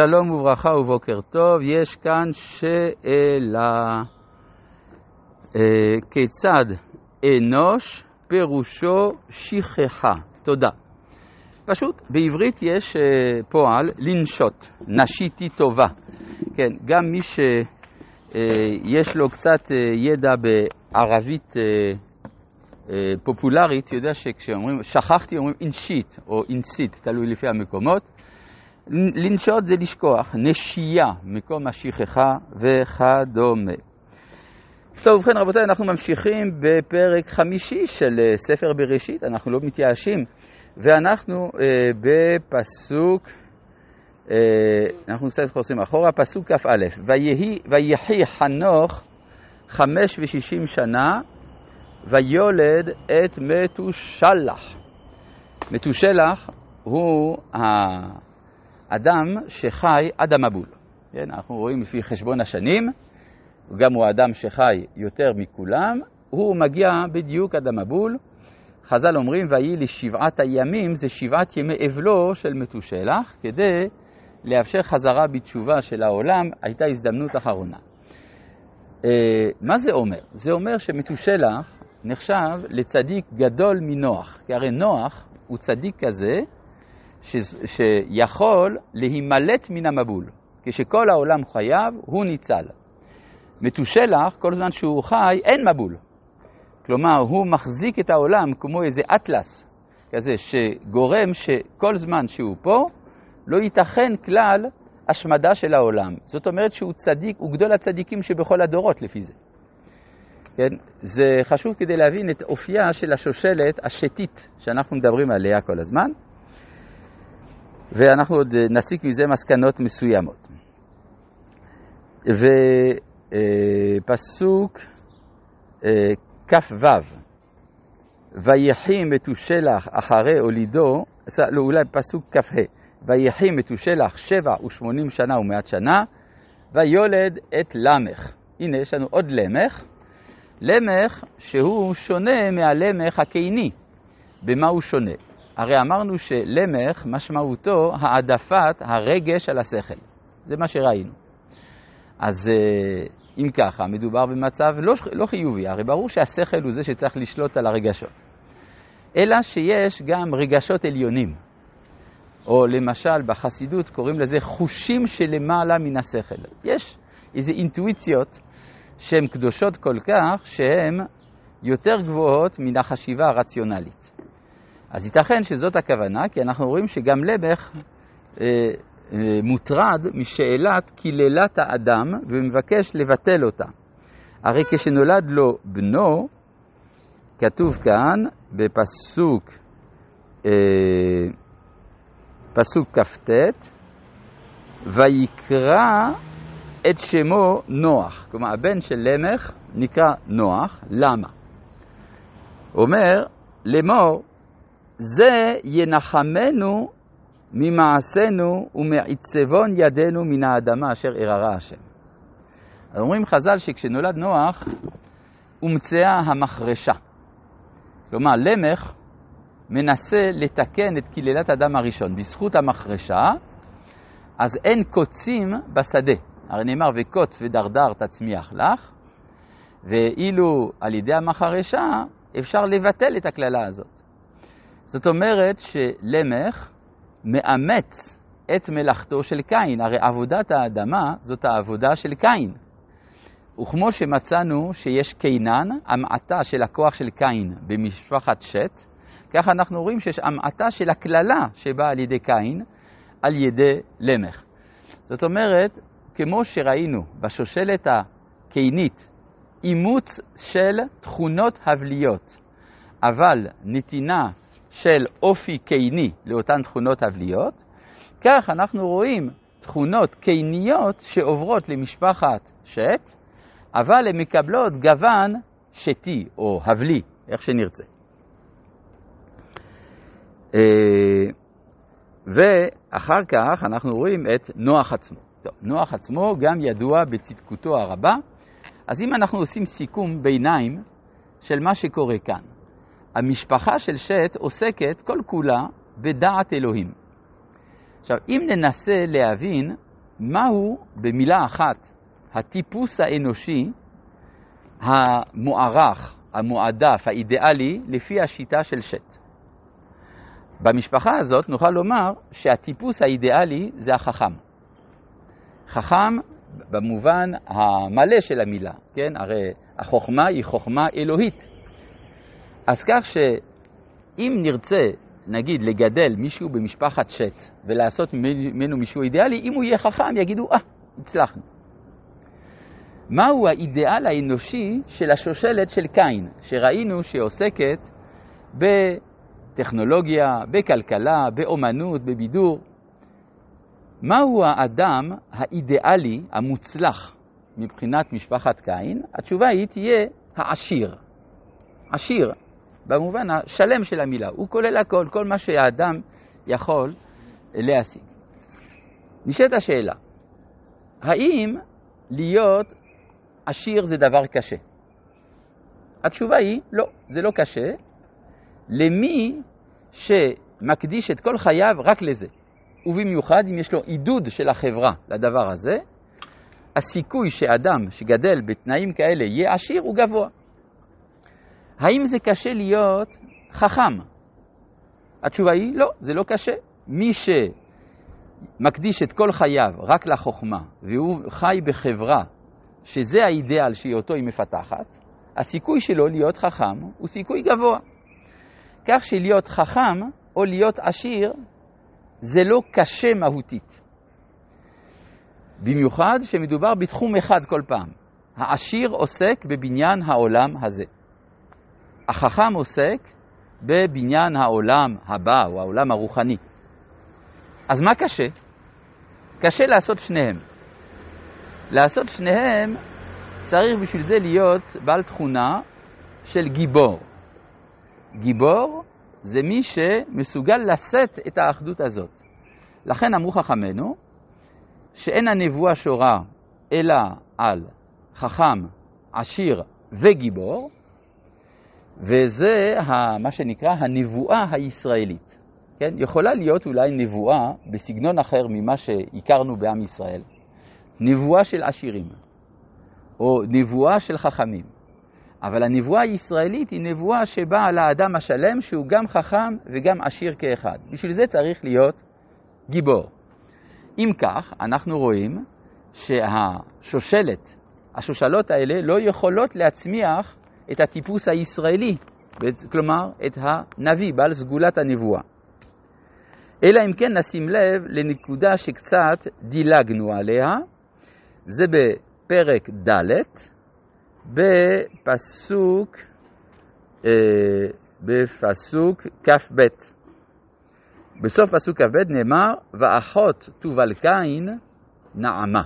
שלום וברכה ובוקר טוב, יש כאן שאלה. אה, כיצד אנוש פירושו שכחה? תודה. פשוט, בעברית יש אה, פועל לנשות, נשיתי טובה. כן, גם מי שיש לו קצת אה, ידע בערבית פופולרית, יודע שכשאומרים, שכחתי, אומרים אינשית או אינסיט, תלוי לפי המקומות. לנשות זה לשכוח, נשייה, מקום השכחה וכדומה. טוב, ובכן רבותיי, אנחנו ממשיכים בפרק חמישי של אה, ספר בראשית, אנחנו לא מתייאשים, ואנחנו אה, בפסוק, אה, אנחנו קצת חוזרים אחורה, פסוק כ"א, ויהי חנוך חמש ושישים שנה, ויולד את מתושלח. מתושלח הוא האדם שחי עד המבול. כן, אנחנו רואים לפי חשבון השנים, גם הוא האדם שחי יותר מכולם, הוא מגיע בדיוק עד המבול. חז"ל אומרים, ויהי לשבעת הימים, זה שבעת ימי אבלו של מתושלח, כדי לאפשר חזרה בתשובה של העולם, הייתה הזדמנות אחרונה. אה, מה זה אומר? זה אומר שמתושלח נחשב לצדיק גדול מנוח, כי הרי נוח הוא צדיק כזה ש, שיכול להימלט מן המבול. כשכל העולם חייב, הוא ניצל. מתושלח, כל זמן שהוא חי, אין מבול. כלומר, הוא מחזיק את העולם כמו איזה אטלס כזה, שגורם שכל זמן שהוא פה, לא ייתכן כלל השמדה של העולם. זאת אומרת שהוא צדיק, הוא גדול הצדיקים שבכל הדורות לפי זה. כן? זה חשוב כדי להבין את אופייה של השושלת השתית שאנחנו מדברים עליה כל הזמן, ואנחנו עוד נסיק מזה מסקנות מסוימות. ו... פסוק אה, כ"ו, ויחי מתושלח אחרי הולידו, לא, אולי פסוק כ"ה, ויחי מתושלח שבע ושמונים שנה ומעט שנה, ויולד את למך. הנה, יש לנו עוד למך, למך שהוא שונה מהלמך הקיני. במה הוא שונה? הרי אמרנו שלמך משמעותו העדפת הרגש על השכל. זה מה שראינו. אז אה, אם ככה, מדובר במצב לא, לא חיובי, הרי ברור שהשכל הוא זה שצריך לשלוט על הרגשות. אלא שיש גם רגשות עליונים, או למשל בחסידות קוראים לזה חושים שלמעלה מן השכל. יש איזה אינטואיציות שהן קדושות כל כך, שהן יותר גבוהות מן החשיבה הרציונלית. אז ייתכן שזאת הכוונה, כי אנחנו רואים שגם לבך אה, אה, מוטרד משאלת קללת האדם ומבקש לבטל אותה. הרי כשנולד לו בנו, כתוב כאן בפסוק, אה, פסוק כ"ט, ויקרא את שמו נוח. כלומר, הבן של למך נקרא נוח. למה? אומר, לאמור, זה ינחמנו ממעשינו ומעיצבון ידינו מן האדמה אשר עררה השם. אז אומרים חז"ל שכשנולד נוח, הומצאה המחרשה. כלומר, למך מנסה לתקן את קללת אדם הראשון. בזכות המחרשה, אז אין קוצים בשדה. הרי נאמר, וקוץ ודרדר תצמיח לך, ואילו על ידי המחרשה אפשר לבטל את הקללה הזאת. זאת אומרת שלמך מאמץ את מלאכתו של קין. הרי עבודת האדמה זאת העבודה של קין. וכמו שמצאנו שיש קינן, המעטה של הכוח של קין במשפחת שת, כך אנחנו רואים שיש המעטה של הקללה שבאה על ידי קין, על ידי למך. זאת אומרת, כמו שראינו בשושלת הקינית, אימוץ של תכונות הבליות, אבל נתינה של אופי קיני לאותן תכונות הבליות, כך אנחנו רואים תכונות קיניות שעוברות למשפחת שת, אבל הן מקבלות גוון שתי או הבלי, איך שנרצה. אה, ואחר כך אנחנו רואים את נוח עצמו. טוב, נוח עצמו גם ידוע בצדקותו הרבה, אז אם אנחנו עושים סיכום ביניים של מה שקורה כאן, המשפחה של שת עוסקת כל כולה בדעת אלוהים. עכשיו, אם ננסה להבין מהו, במילה אחת, הטיפוס האנושי המוערך, המועדף, האידיאלי, לפי השיטה של שט. במשפחה הזאת נוכל לומר שהטיפוס האידיאלי זה החכם. חכם במובן המלא של המילה, כן? הרי החוכמה היא חוכמה אלוהית. אז כך שאם נרצה, נגיד, לגדל מישהו במשפחת שט ולעשות ממנו מישהו אידיאלי, אם הוא יהיה חכם יגידו, אה, הצלחנו. מהו האידיאל האנושי של השושלת של קין, שראינו שעוסקת בטכנולוגיה, בכלכלה, באומנות, בבידור? מהו האדם האידיאלי, המוצלח, מבחינת משפחת קין? התשובה היא תהיה העשיר. עשיר, במובן השלם של המילה, הוא כולל הכל, כל מה שהאדם יכול להשיג. נשאלת השאלה, האם להיות עשיר זה דבר קשה? התשובה היא, לא, זה לא קשה, למי שמקדיש את כל חייו רק לזה. ובמיוחד אם יש לו עידוד של החברה לדבר הזה, הסיכוי שאדם שגדל בתנאים כאלה יהיה עשיר הוא גבוה. האם זה קשה להיות חכם? התשובה היא לא, זה לא קשה. מי שמקדיש את כל חייו רק לחוכמה, והוא חי בחברה שזה האידאל שאותו היא מפתחת, הסיכוי שלו להיות חכם הוא סיכוי גבוה. כך שלהיות חכם או להיות עשיר זה לא קשה מהותית. במיוחד שמדובר בתחום אחד כל פעם. העשיר עוסק בבניין העולם הזה. החכם עוסק בבניין העולם הבא, או העולם הרוחני. אז מה קשה? קשה לעשות שניהם. לעשות שניהם צריך בשביל זה להיות בעל תכונה של גיבור. גיבור זה מי שמסוגל לשאת את האחדות הזאת. לכן אמרו חכמינו שאין הנבואה שורה אלא על חכם, עשיר וגיבור, וזה מה שנקרא הנבואה הישראלית. כן? יכולה להיות אולי נבואה בסגנון אחר ממה שהכרנו בעם ישראל. נבואה של עשירים, או נבואה של חכמים. אבל הנבואה הישראלית היא נבואה שבאה לאדם השלם שהוא גם חכם וגם עשיר כאחד. בשביל זה צריך להיות גיבור. אם כך, אנחנו רואים שהשושלת, השושלות האלה לא יכולות להצמיח את הטיפוס הישראלי, כלומר את הנביא, בעל סגולת הנבואה. אלא אם כן נשים לב לנקודה שקצת דילגנו עליה, זה בפרק ד', בפסוק, אה, בפסוק כ"ב. בסוף פסוק כ"ב נאמר, ואחות תובל קין נעמה.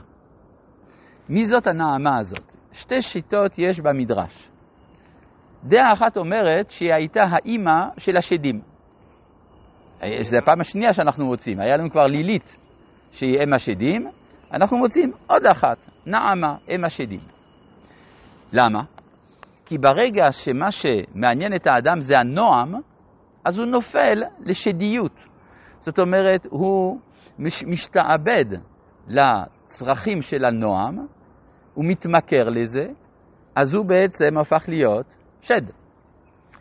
מי זאת הנעמה הזאת? שתי שיטות יש במדרש. דעה אחת אומרת שהיא הייתה האימא של השדים. זו הפעם השנייה שאנחנו מוצאים. היה לנו כבר לילית שהיא אם השדים, אנחנו מוצאים עוד אחת, נעמה, אם השדים. למה? כי ברגע שמה שמעניין את האדם זה הנועם, אז הוא נופל לשדיות. זאת אומרת, הוא מש, משתעבד לצרכים של הנועם, הוא מתמכר לזה, אז הוא בעצם הפך להיות שד.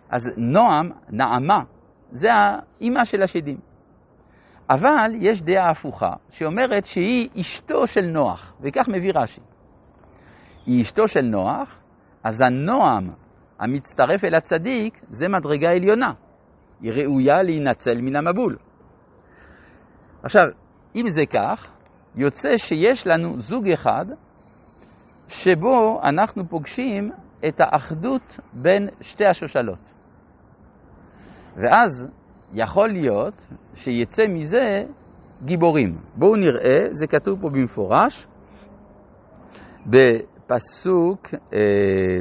אז נועם, נעמה, זה האימא של השדים. אבל יש דעה הפוכה, שאומרת שהיא אשתו של נוח, וכך מביא רש"י. היא אשתו של נוח, אז הנועם המצטרף אל הצדיק זה מדרגה עליונה. היא ראויה להינצל מן המבול. עכשיו, אם זה כך, יוצא שיש לנו זוג אחד שבו אנחנו פוגשים את האחדות בין שתי השושלות. ואז יכול להיות שיצא מזה גיבורים. בואו נראה, זה כתוב פה במפורש, בפסוק, אה,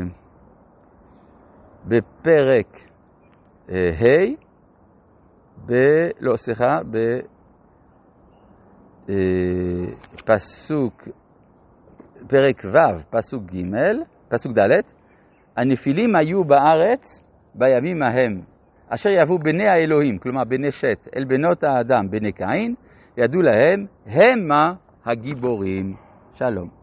בפרק אה, ה', ב... לא, סליחה, בפסוק, אה, פרק ו', פסוק ג', פסוק ד', הנפילים היו בארץ בימים ההם, אשר יבואו בני האלוהים, כלומר בני שת, אל בנות האדם, בני קין, ידעו להם, המה הגיבורים. שלום.